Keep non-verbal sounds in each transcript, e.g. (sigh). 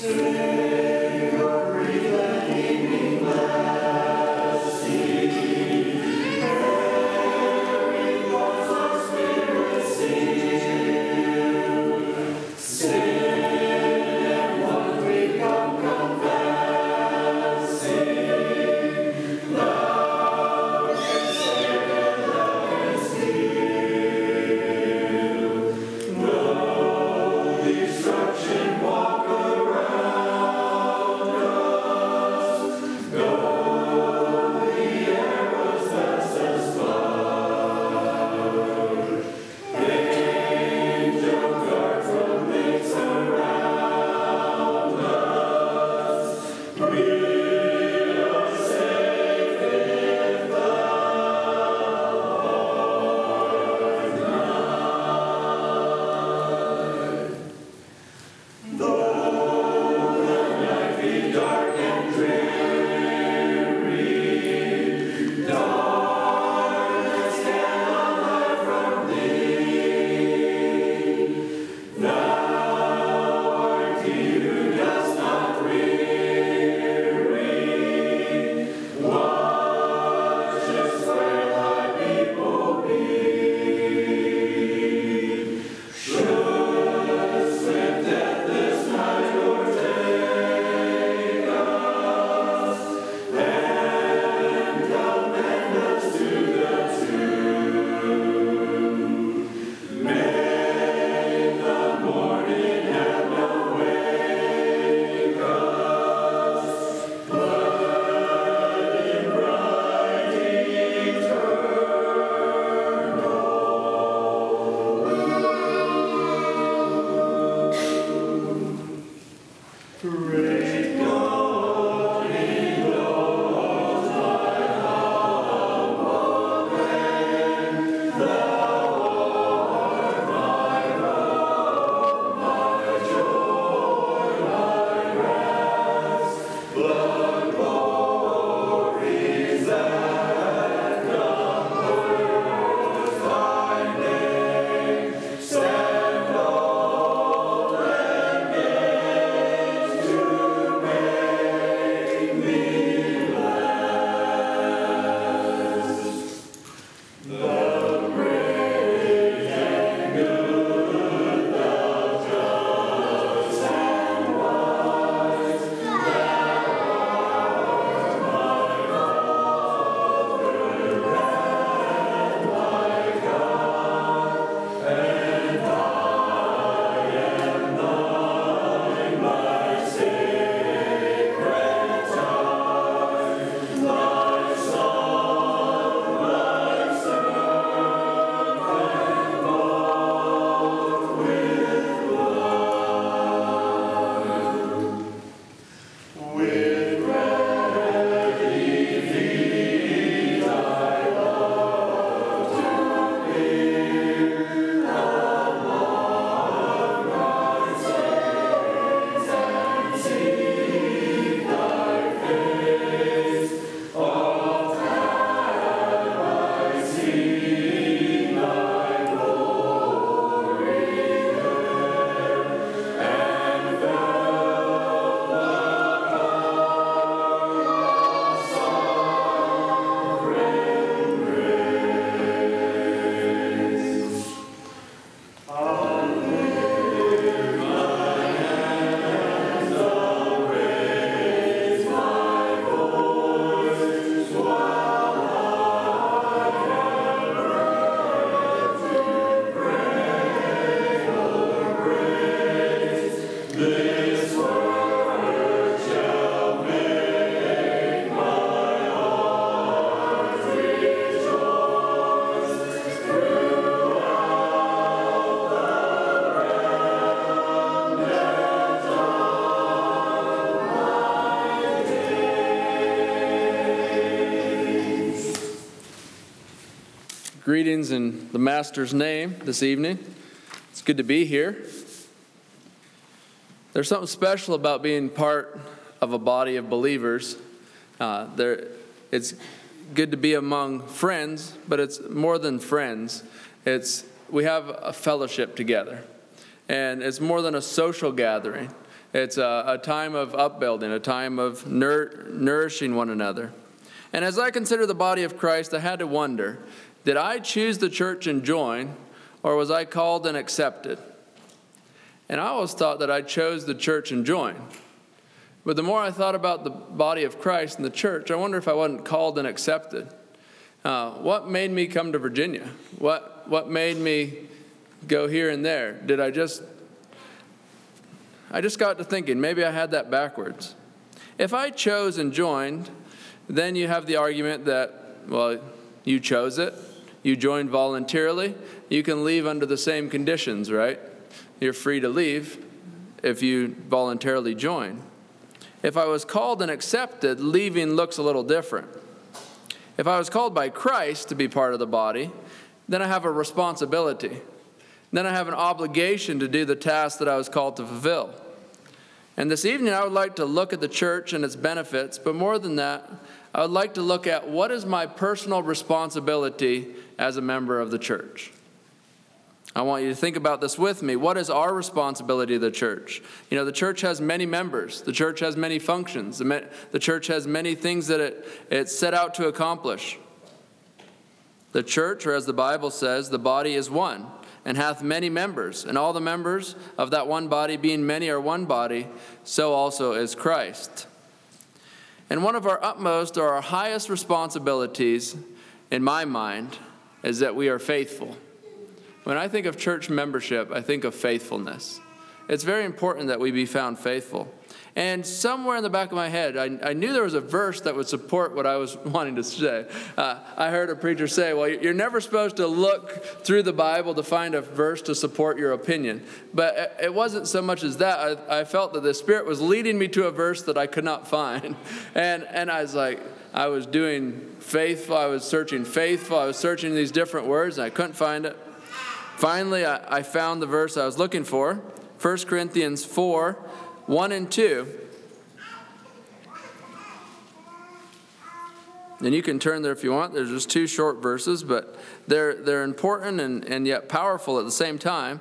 Sing. In the Master's name this evening. It's good to be here. There's something special about being part of a body of believers. Uh, there, it's good to be among friends, but it's more than friends. It's we have a fellowship together, and it's more than a social gathering. It's a, a time of upbuilding, a time of nourishing one another. And as I consider the body of Christ, I had to wonder did I choose the church and join, or was I called and accepted? And I always thought that I chose the church and joined. But the more I thought about the body of Christ and the church, I wonder if I wasn't called and accepted. Uh, what made me come to Virginia? What, what made me go here and there? Did I just. I just got to thinking, maybe I had that backwards. If I chose and joined, then you have the argument that, well, you chose it, you joined voluntarily, you can leave under the same conditions, right? You're free to leave if you voluntarily join. If I was called and accepted, leaving looks a little different. If I was called by Christ to be part of the body, then I have a responsibility. Then I have an obligation to do the task that I was called to fulfill. And this evening, I would like to look at the church and its benefits, but more than that, I would like to look at what is my personal responsibility as a member of the church. I want you to think about this with me. What is our responsibility of the church? You know, the church has many members, the church has many functions, the church has many things that it, it set out to accomplish. The church, or as the Bible says, the body is one and hath many members, and all the members of that one body, being many, are one body, so also is Christ. And one of our utmost or our highest responsibilities, in my mind, is that we are faithful. When I think of church membership, I think of faithfulness. It's very important that we be found faithful. And somewhere in the back of my head, I, I knew there was a verse that would support what I was (laughs) wanting to say. Uh, I heard a preacher say, Well, you're never supposed to look through the Bible to find a verse to support your opinion. But it wasn't so much as that. I, I felt that the Spirit was leading me to a verse that I could not find. (laughs) And, and I was like, I was doing faithful, I was searching faithful, I was searching these different words, and I couldn't find it. Finally, I, I found the verse I was looking for 1 Corinthians 4 1 and 2. And you can turn there if you want. There's just two short verses, but they're, they're important and, and yet powerful at the same time.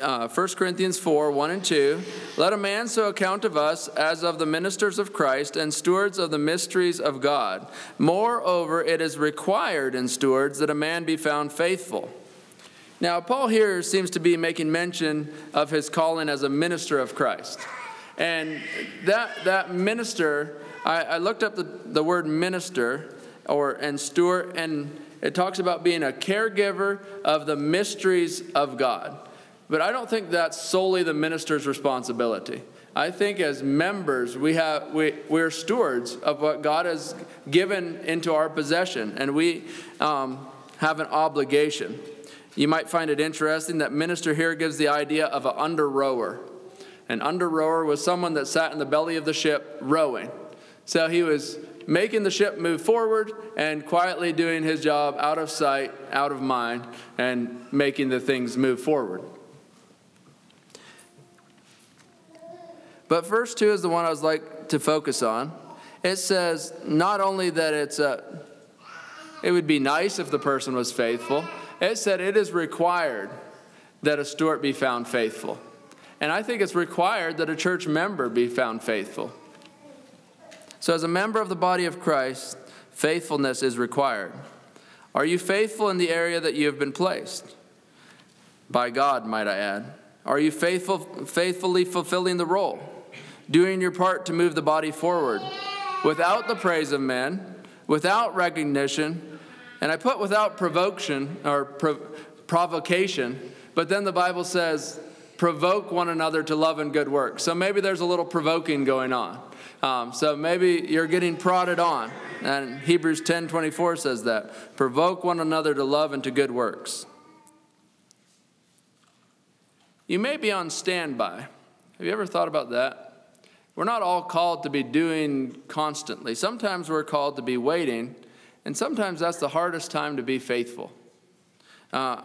Uh, 1 Corinthians 4 1 and 2. Let a man so account of us as of the ministers of Christ and stewards of the mysteries of God. Moreover, it is required in stewards that a man be found faithful. Now, Paul here seems to be making mention of his calling as a minister of Christ. And that, that minister, I, I looked up the, the word minister or and steward, and it talks about being a caregiver of the mysteries of God. But I don't think that's solely the minister's responsibility. I think as members, we have, we, we're stewards of what God has given into our possession, and we um, have an obligation. You might find it interesting that minister here gives the idea of an under rower. An under rower was someone that sat in the belly of the ship rowing. So he was making the ship move forward and quietly doing his job out of sight, out of mind, and making the things move forward. But verse 2 is the one I was like to focus on. It says not only that it's a, it would be nice if the person was faithful, it said it is required that a steward be found faithful. And I think it's required that a church member be found faithful. So, as a member of the body of Christ, faithfulness is required. Are you faithful in the area that you have been placed? By God, might I add. Are you faithful, faithfully fulfilling the role, doing your part to move the body forward without the praise of men, without recognition, and I put without provocation or provocation, but then the Bible says, provoke one another to love and good works. So maybe there's a little provoking going on. Um, so maybe you're getting prodded on. And Hebrews 10 24 says that. Provoke one another to love and to good works. You may be on standby. Have you ever thought about that? We're not all called to be doing constantly. Sometimes we're called to be waiting and sometimes that's the hardest time to be faithful. Uh,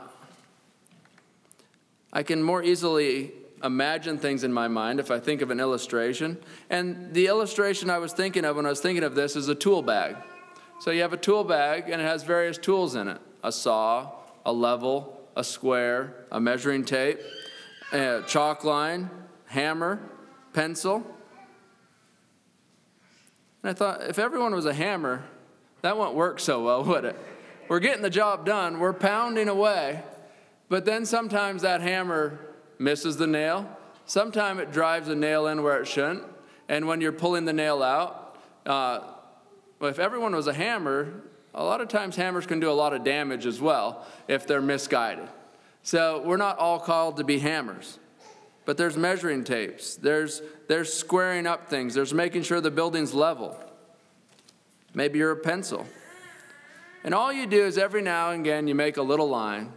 I can more easily imagine things in my mind if I think of an illustration. And the illustration I was thinking of when I was thinking of this is a tool bag. So you have a tool bag and it has various tools in it a saw, a level, a square, a measuring tape, a chalk line, hammer, pencil. And I thought, if everyone was a hammer, that wouldn't work so well, (laughs) would it? We're getting the job done, we're pounding away, but then sometimes that hammer misses the nail. Sometimes it drives a nail in where it shouldn't. And when you're pulling the nail out, uh, if everyone was a hammer, a lot of times hammers can do a lot of damage as well if they're misguided. So we're not all called to be hammers. But there's measuring tapes, there's, there's squaring up things, there's making sure the building's level. Maybe you're a pencil. And all you do is every now and again you make a little line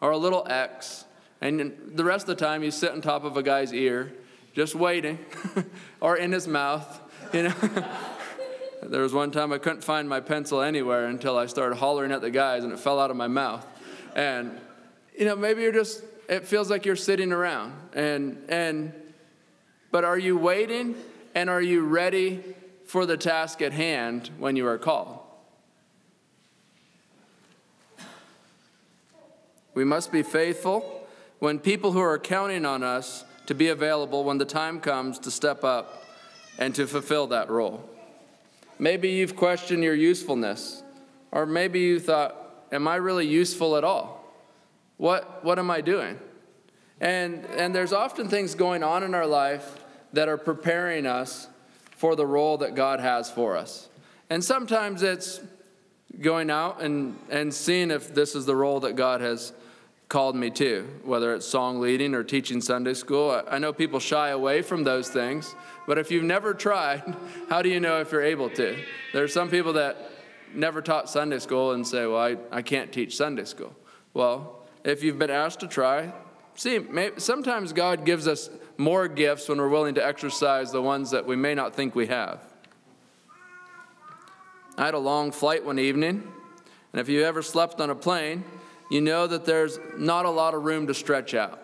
or a little X, and the rest of the time you sit on top of a guy's ear, just waiting, (laughs) or in his mouth, you know. (laughs) there was one time I couldn't find my pencil anywhere until I started hollering at the guys and it fell out of my mouth. And, you know, maybe you're just it feels like you're sitting around. And, and, but are you waiting and are you ready for the task at hand when you are called? We must be faithful when people who are counting on us to be available when the time comes to step up and to fulfill that role. Maybe you've questioned your usefulness, or maybe you thought, Am I really useful at all? What, what am I doing? And, and there's often things going on in our life that are preparing us for the role that God has for us. And sometimes it's going out and, and seeing if this is the role that God has called me to, whether it's song leading or teaching Sunday school. I, I know people shy away from those things, but if you've never tried, (laughs) how do you know if you're able to? There are some people that never taught Sunday school and say, Well, I, I can't teach Sunday school. Well, if you've been asked to try, see, maybe, sometimes God gives us more gifts when we're willing to exercise the ones that we may not think we have. I had a long flight one evening, and if you ever slept on a plane, you know that there's not a lot of room to stretch out.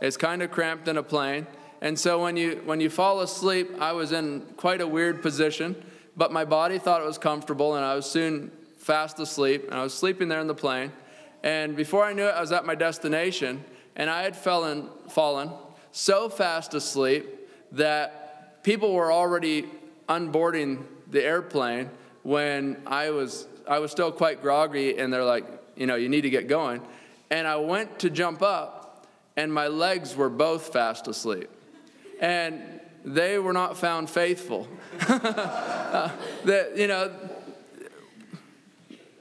It's kind of cramped in a plane. And so when you when you fall asleep, I was in quite a weird position, but my body thought it was comfortable and I was soon fast asleep and I was sleeping there in the plane. And before I knew it, I was at my destination, and I had fallen, fallen so fast asleep that people were already unboarding the airplane when I was, I was still quite groggy, and they're like, you know, you need to get going. And I went to jump up, and my legs were both fast asleep. And they were not found faithful. uh, (laughs) that, you know,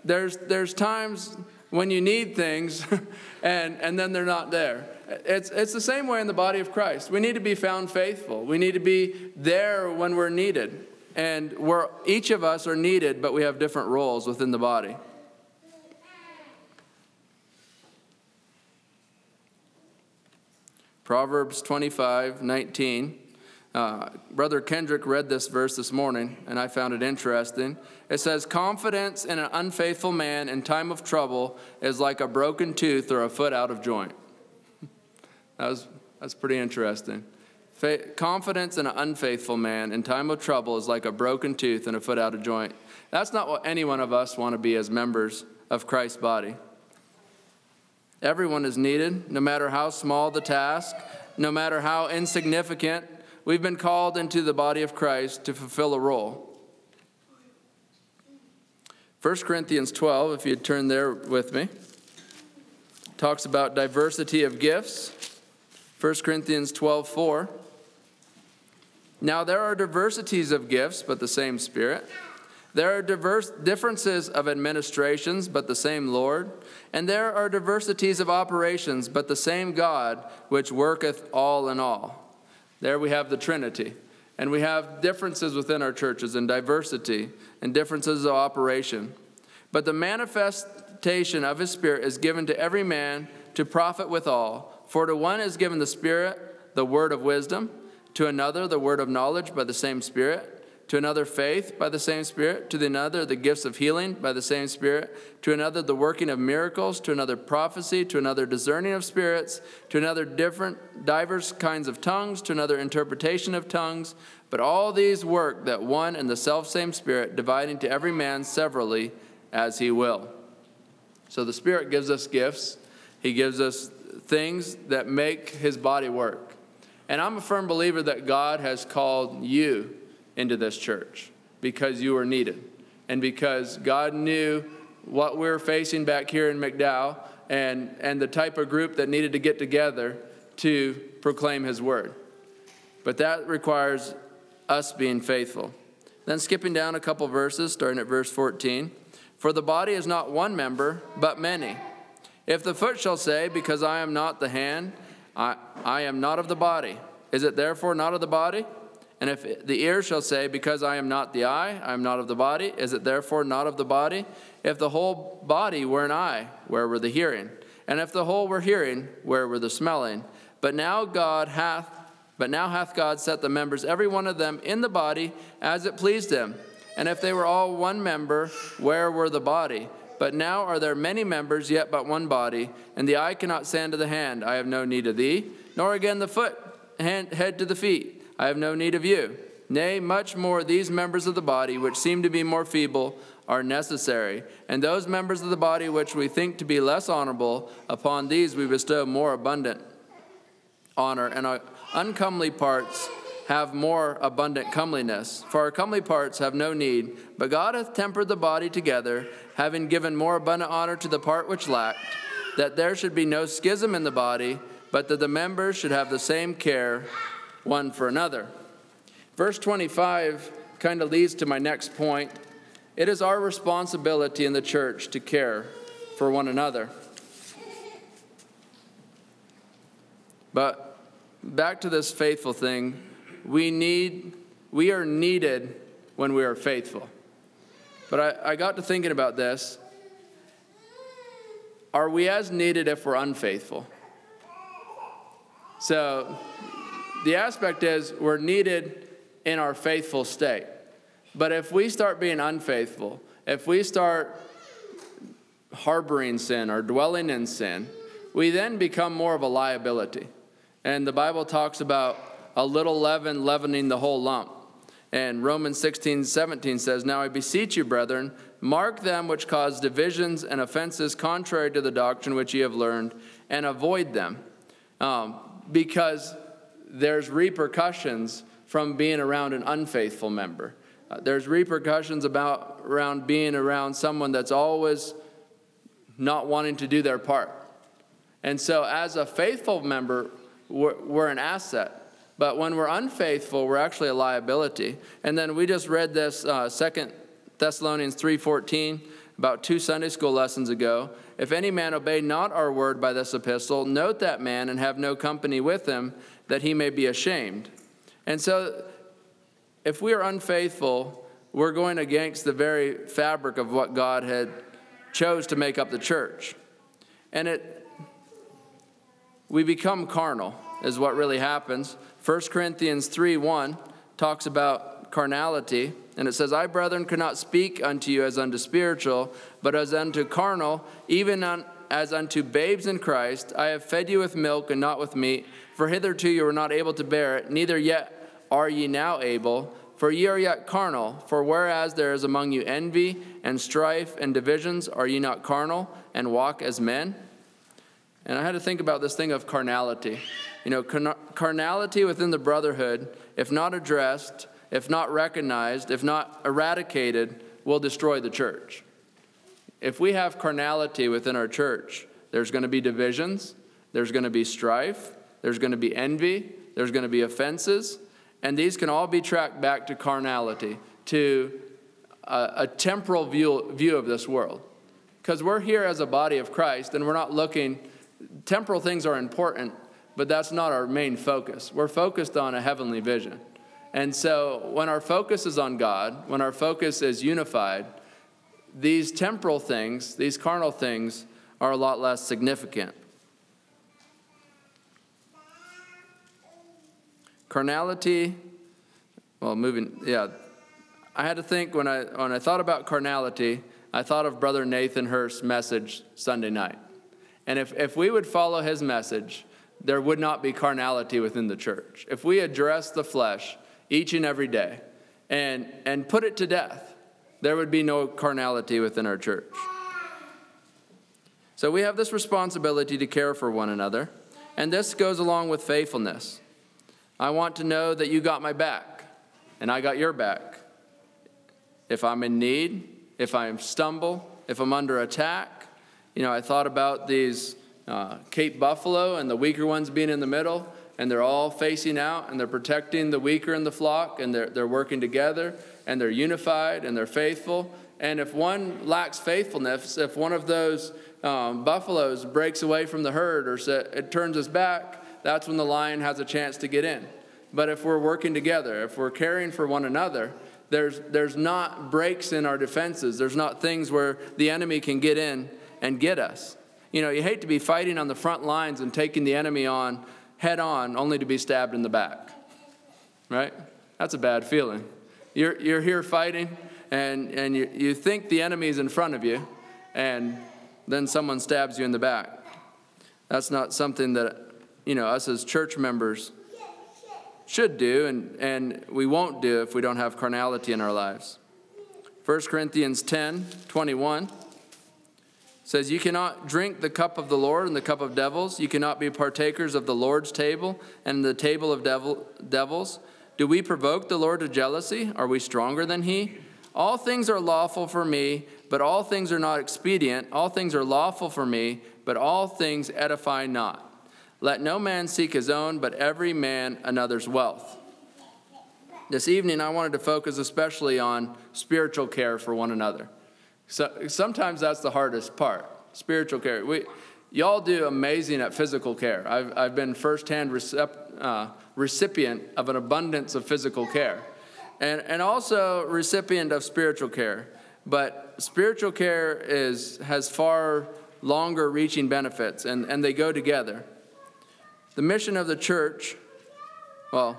there's, there's times when you need things (laughs) and, and then they're not there. It's, it's the same way in the body of Christ. We need to be found faithful. We need to be there when we're needed. And we're, each of us are needed, but we have different roles within the body. Proverbs 25, 19. Uh, Brother Kendrick read this verse this morning, and I found it interesting. It says, Confidence in an unfaithful man in time of trouble is like a broken tooth or a foot out of joint. (laughs) that was, that's pretty interesting. Fa- confidence in an unfaithful man in time of trouble is like a broken tooth and a foot out of joint. That's not what any one of us want to be as members of Christ's body. Everyone is needed, no matter how small the task, no matter how insignificant We've been called into the body of Christ to fulfill a role. 1 Corinthians 12, if you'd turn there with me, talks about diversity of gifts. 1 Corinthians 12, 4. Now there are diversities of gifts, but the same Spirit. There are diverse differences of administrations, but the same Lord. And there are diversities of operations, but the same God, which worketh all in all. There we have the Trinity. And we have differences within our churches and diversity and differences of operation. But the manifestation of His Spirit is given to every man to profit withal. For to one is given the Spirit, the word of wisdom, to another, the word of knowledge by the same Spirit to another faith by the same Spirit, to another the gifts of healing by the same Spirit, to another the working of miracles, to another prophecy, to another discerning of spirits, to another different diverse kinds of tongues, to another interpretation of tongues. But all these work that one and the self same Spirit, dividing to every man severally as he will. So the Spirit gives us gifts, He gives us things that make His body work. And I'm a firm believer that God has called you into this church because you are needed and because God knew what we are facing back here in McDowell and, and the type of group that needed to get together to proclaim His word. But that requires us being faithful. Then skipping down a couple verses, starting at verse 14. For the body is not one member, but many. If the foot shall say, Because I am not the hand, I, I am not of the body, is it therefore not of the body? And if the ear shall say, Because I am not the eye, I am not of the body, is it therefore not of the body? If the whole body were an eye, where were the hearing? And if the whole were hearing, where were the smelling? But now God hath but now hath God set the members, every one of them, in the body as it pleased him. And if they were all one member, where were the body? But now are there many members, yet but one body. And the eye cannot say unto the hand, I have no need of thee, nor again the foot, hand, head to the feet, I have no need of you. Nay, much more these members of the body, which seem to be more feeble, are necessary. And those members of the body which we think to be less honorable, upon these we bestow more abundant honor. And our uncomely parts have more abundant comeliness. For our comely parts have no need, but God hath tempered the body together, having given more abundant honor to the part which lacked, that there should be no schism in the body, but that the members should have the same care one for another. Verse 25 kind of leads to my next point. It is our responsibility in the church to care for one another. But back to this faithful thing, we need we are needed when we are faithful. But I, I got to thinking about this. Are we as needed if we're unfaithful? So the aspect is we're needed in our faithful state. But if we start being unfaithful, if we start harboring sin or dwelling in sin, we then become more of a liability. And the Bible talks about a little leaven leavening the whole lump. And Romans 16, 17 says, Now I beseech you, brethren, mark them which cause divisions and offenses contrary to the doctrine which ye have learned, and avoid them. Um, because there's repercussions from being around an unfaithful member. Uh, there's repercussions about around being around someone that's always not wanting to do their part. And so, as a faithful member, we're, we're an asset. But when we're unfaithful, we're actually a liability. And then we just read this uh, Second Thessalonians 3:14 about two Sunday school lessons ago. If any man obey not our word by this epistle, note that man and have no company with him, that he may be ashamed. And so, if we are unfaithful, we're going against the very fabric of what God had chose to make up the church. And it we become carnal is what really happens. 1 Corinthians 3 1 talks about carnality, and it says, I, brethren, could not speak unto you as unto spiritual, but as unto carnal, even un- as unto babes in Christ. I have fed you with milk and not with meat, for hitherto you were not able to bear it, neither yet are ye now able. For ye are yet carnal. For whereas there is among you envy and strife and divisions, are ye not carnal and walk as men? And I had to think about this thing of carnality. You know, carnality within the brotherhood, if not addressed, if not recognized, if not eradicated, will destroy the church. If we have carnality within our church, there's going to be divisions, there's going to be strife, there's going to be envy, there's going to be offenses, and these can all be tracked back to carnality, to a, a temporal view, view of this world. Because we're here as a body of Christ, and we're not looking, temporal things are important, but that's not our main focus. We're focused on a heavenly vision. And so when our focus is on God, when our focus is unified, these temporal things, these carnal things, are a lot less significant. Carnality, well, moving, yeah. I had to think when I, when I thought about carnality, I thought of Brother Nathan Hurst's message Sunday night. And if, if we would follow his message, there would not be carnality within the church. If we address the flesh each and every day and, and put it to death, there would be no carnality within our church. So we have this responsibility to care for one another, and this goes along with faithfulness. I want to know that you got my back and I got your back. If I'm in need, if I stumble, if I'm under attack, you know, I thought about these uh, Cape Buffalo and the weaker ones being in the middle, and they're all facing out and they're protecting the weaker in the flock, and they're, they're working together and they're unified and they're faithful. And if one lacks faithfulness, if one of those um, buffaloes breaks away from the herd or it turns us back, that's when the lion has a chance to get in. But if we're working together, if we're caring for one another, there's, there's not breaks in our defenses. There's not things where the enemy can get in and get us. You know, you hate to be fighting on the front lines and taking the enemy on head on only to be stabbed in the back, right? That's a bad feeling. You're, you're here fighting, and, and you, you think the enemy is in front of you, and then someone stabs you in the back. That's not something that, you know, us as church members should do, and, and we won't do if we don't have carnality in our lives. 1 Corinthians 10 21 says, You cannot drink the cup of the Lord and the cup of devils. You cannot be partakers of the Lord's table and the table of devil, devils. Do we provoke the Lord to jealousy? Are we stronger than he? All things are lawful for me, but all things are not expedient. All things are lawful for me, but all things edify not. Let no man seek his own, but every man another's wealth. This evening, I wanted to focus especially on spiritual care for one another. So, sometimes that's the hardest part spiritual care. We, y'all do amazing at physical care. I've, I've been firsthand recep, uh, recipient of an abundance of physical care and, and also recipient of spiritual care. But spiritual care is, has far longer reaching benefits, and, and they go together. The mission of the church, well,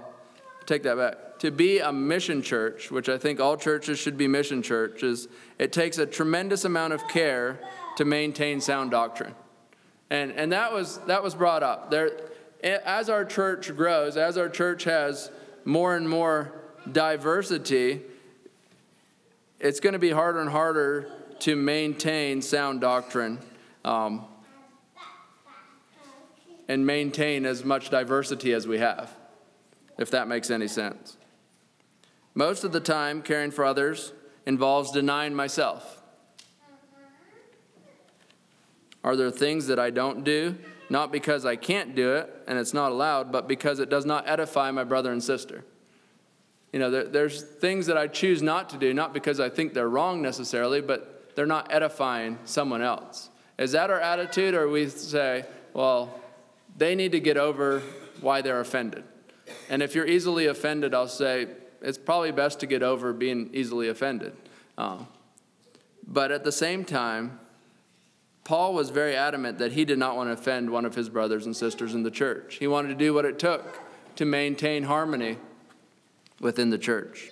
take that back. To be a mission church, which I think all churches should be mission churches, it takes a tremendous amount of care to maintain sound doctrine. And, and that, was, that was brought up. There, as our church grows, as our church has more and more diversity, it's going to be harder and harder to maintain sound doctrine. Um, and maintain as much diversity as we have, if that makes any sense. Most of the time, caring for others involves denying myself. Are there things that I don't do, not because I can't do it and it's not allowed, but because it does not edify my brother and sister? You know, there, there's things that I choose not to do, not because I think they're wrong necessarily, but they're not edifying someone else. Is that our attitude, or we say, well, they need to get over why they're offended. And if you're easily offended, I'll say it's probably best to get over being easily offended. Um, but at the same time, Paul was very adamant that he did not want to offend one of his brothers and sisters in the church. He wanted to do what it took to maintain harmony within the church.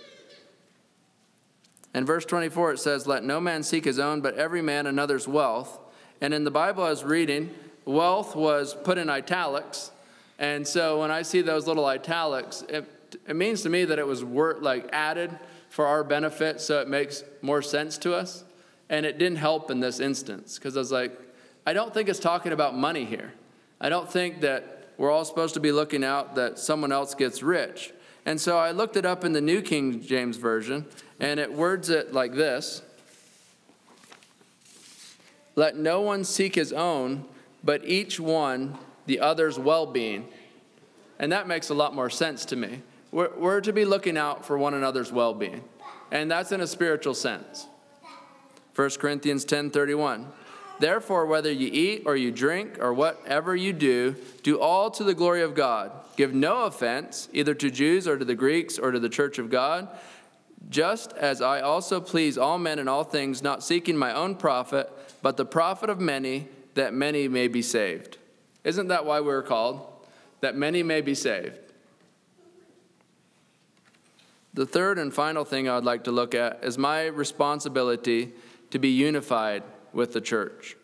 In verse 24, it says, Let no man seek his own, but every man another's wealth. And in the Bible I was reading, wealth was put in italics. And so when I see those little italics, it, it means to me that it was like added for our benefit so it makes more sense to us. And it didn't help in this instance because I was like, I don't think it's talking about money here. I don't think that we're all supposed to be looking out that someone else gets rich. And so I looked it up in the New King James Version, and it words it like this Let no one seek his own, but each one the other's well being. And that makes a lot more sense to me. We're, we're to be looking out for one another's well being, and that's in a spiritual sense. 1 Corinthians 10:31. Therefore, whether you eat or you drink or whatever you do, do all to the glory of God. Give no offense, either to Jews or to the Greeks or to the church of God, just as I also please all men in all things, not seeking my own profit, but the profit of many that many may be saved. Isn't that why we're called? That many may be saved. The third and final thing I'd like to look at is my responsibility to be unified with the church.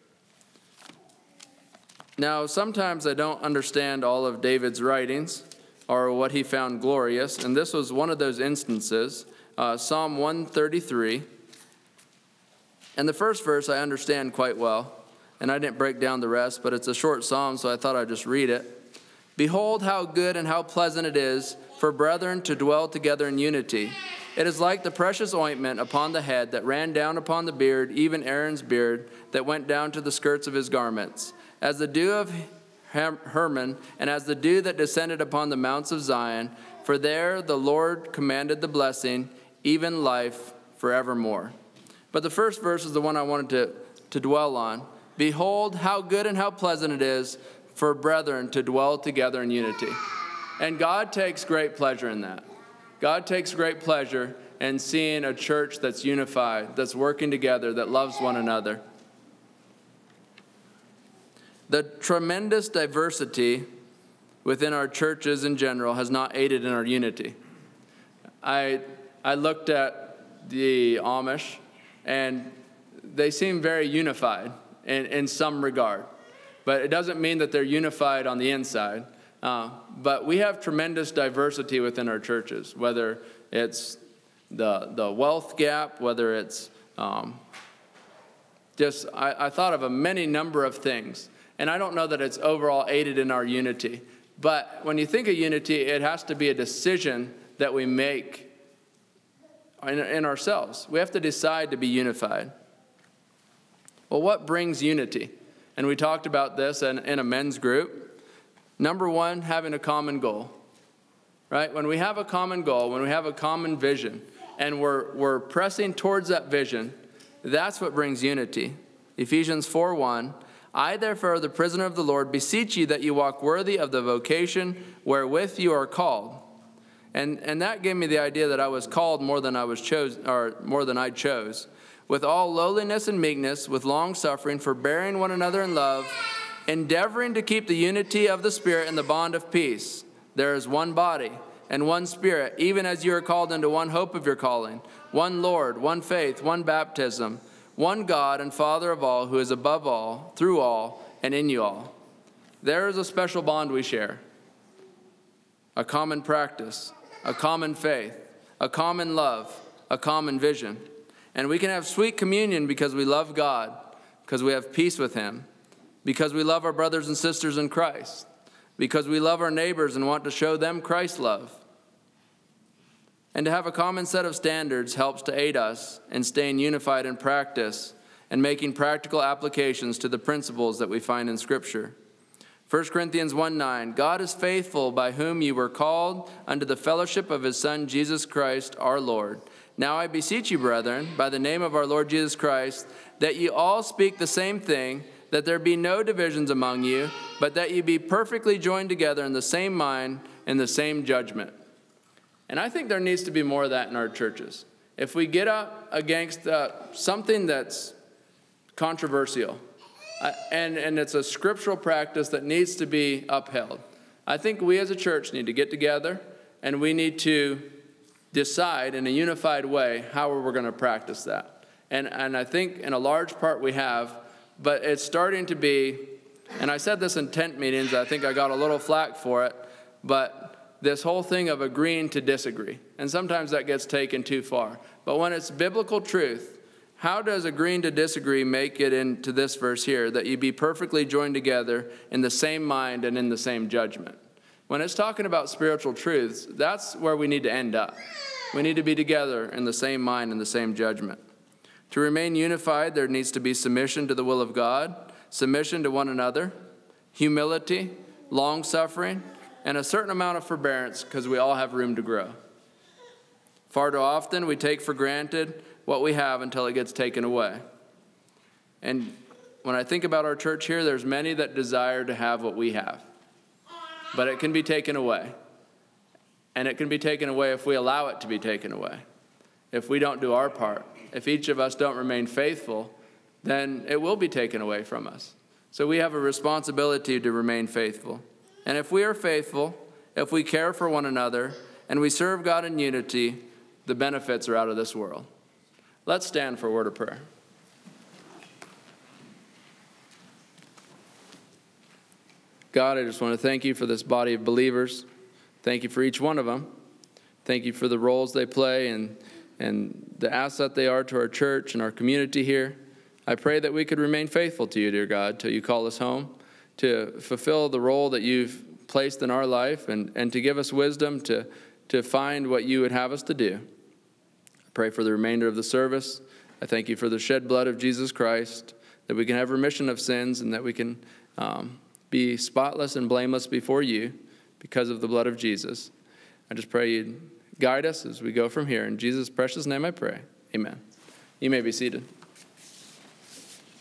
Now, sometimes I don't understand all of David's writings or what he found glorious, and this was one of those instances. Uh, Psalm 133. And the first verse I understand quite well and I didn't break down the rest, but it's a short psalm, so I thought I'd just read it. Behold, how good and how pleasant it is for brethren to dwell together in unity. It is like the precious ointment upon the head that ran down upon the beard, even Aaron's beard, that went down to the skirts of his garments. As the dew of Hermon, and as the dew that descended upon the mounts of Zion, for there the Lord commanded the blessing, even life forevermore. But the first verse is the one I wanted to, to dwell on. Behold, how good and how pleasant it is for brethren to dwell together in unity. And God takes great pleasure in that. God takes great pleasure in seeing a church that's unified, that's working together, that loves one another. The tremendous diversity within our churches in general has not aided in our unity. I, I looked at the Amish, and they seem very unified in, in some regard. But it doesn't mean that they're unified on the inside. Uh, but we have tremendous diversity within our churches, whether it's the, the wealth gap, whether it's um, just, I, I thought of a many number of things. And I don't know that it's overall aided in our unity. But when you think of unity, it has to be a decision that we make in, in ourselves. We have to decide to be unified. Well, what brings unity? And we talked about this in, in a men's group. Number one, having a common goal. Right? When we have a common goal, when we have a common vision, and we're, we're pressing towards that vision, that's what brings unity. Ephesians 4 1. I, therefore, the prisoner of the Lord, beseech you that you walk worthy of the vocation wherewith you are called. And, and that gave me the idea that I was called more than I was chose, or more than I chose with all lowliness and meekness, with long suffering, forbearing one another in love, endeavoring to keep the unity of the Spirit in the bond of peace. There is one body and one Spirit, even as you are called into one hope of your calling, one Lord, one faith, one baptism, one God and Father of all, who is above all, through all, and in you all. There is a special bond we share a common practice, a common faith, a common love, a common vision. And we can have sweet communion because we love God, because we have peace with Him, because we love our brothers and sisters in Christ, because we love our neighbors and want to show them Christ's love. And to have a common set of standards helps to aid us in staying unified in practice and making practical applications to the principles that we find in Scripture. 1 Corinthians 1 9, God is faithful by whom you were called unto the fellowship of his Son, Jesus Christ our Lord. Now I beseech you, brethren, by the name of our Lord Jesus Christ, that ye all speak the same thing, that there be no divisions among you, but that you be perfectly joined together in the same mind and the same judgment. And I think there needs to be more of that in our churches. If we get up against uh, something that's controversial, uh, and, and it's a scriptural practice that needs to be upheld, I think we as a church need to get together and we need to decide in a unified way how we're going to practice that. And, and I think in a large part we have, but it's starting to be, and I said this in tent meetings, I think I got a little flack for it, but this whole thing of agreeing to disagree. And sometimes that gets taken too far. But when it's biblical truth, how does agreeing to disagree make it into this verse here that you be perfectly joined together in the same mind and in the same judgment? When it's talking about spiritual truths, that's where we need to end up. We need to be together in the same mind and the same judgment. To remain unified, there needs to be submission to the will of God, submission to one another, humility, long suffering, and a certain amount of forbearance because we all have room to grow. Far too often, we take for granted what we have until it gets taken away. And when I think about our church here, there's many that desire to have what we have but it can be taken away. And it can be taken away if we allow it to be taken away. If we don't do our part, if each of us don't remain faithful, then it will be taken away from us. So we have a responsibility to remain faithful. And if we are faithful, if we care for one another, and we serve God in unity, the benefits are out of this world. Let's stand for a word of prayer. God, I just want to thank you for this body of believers. Thank you for each one of them. Thank you for the roles they play and, and the asset they are to our church and our community here. I pray that we could remain faithful to you, dear God, till you call us home, to fulfill the role that you've placed in our life and, and to give us wisdom to, to find what you would have us to do. I pray for the remainder of the service. I thank you for the shed blood of Jesus Christ, that we can have remission of sins and that we can um, be spotless and blameless before you because of the blood of Jesus. I just pray you guide us as we go from here. In Jesus' precious name I pray. Amen. You may be seated.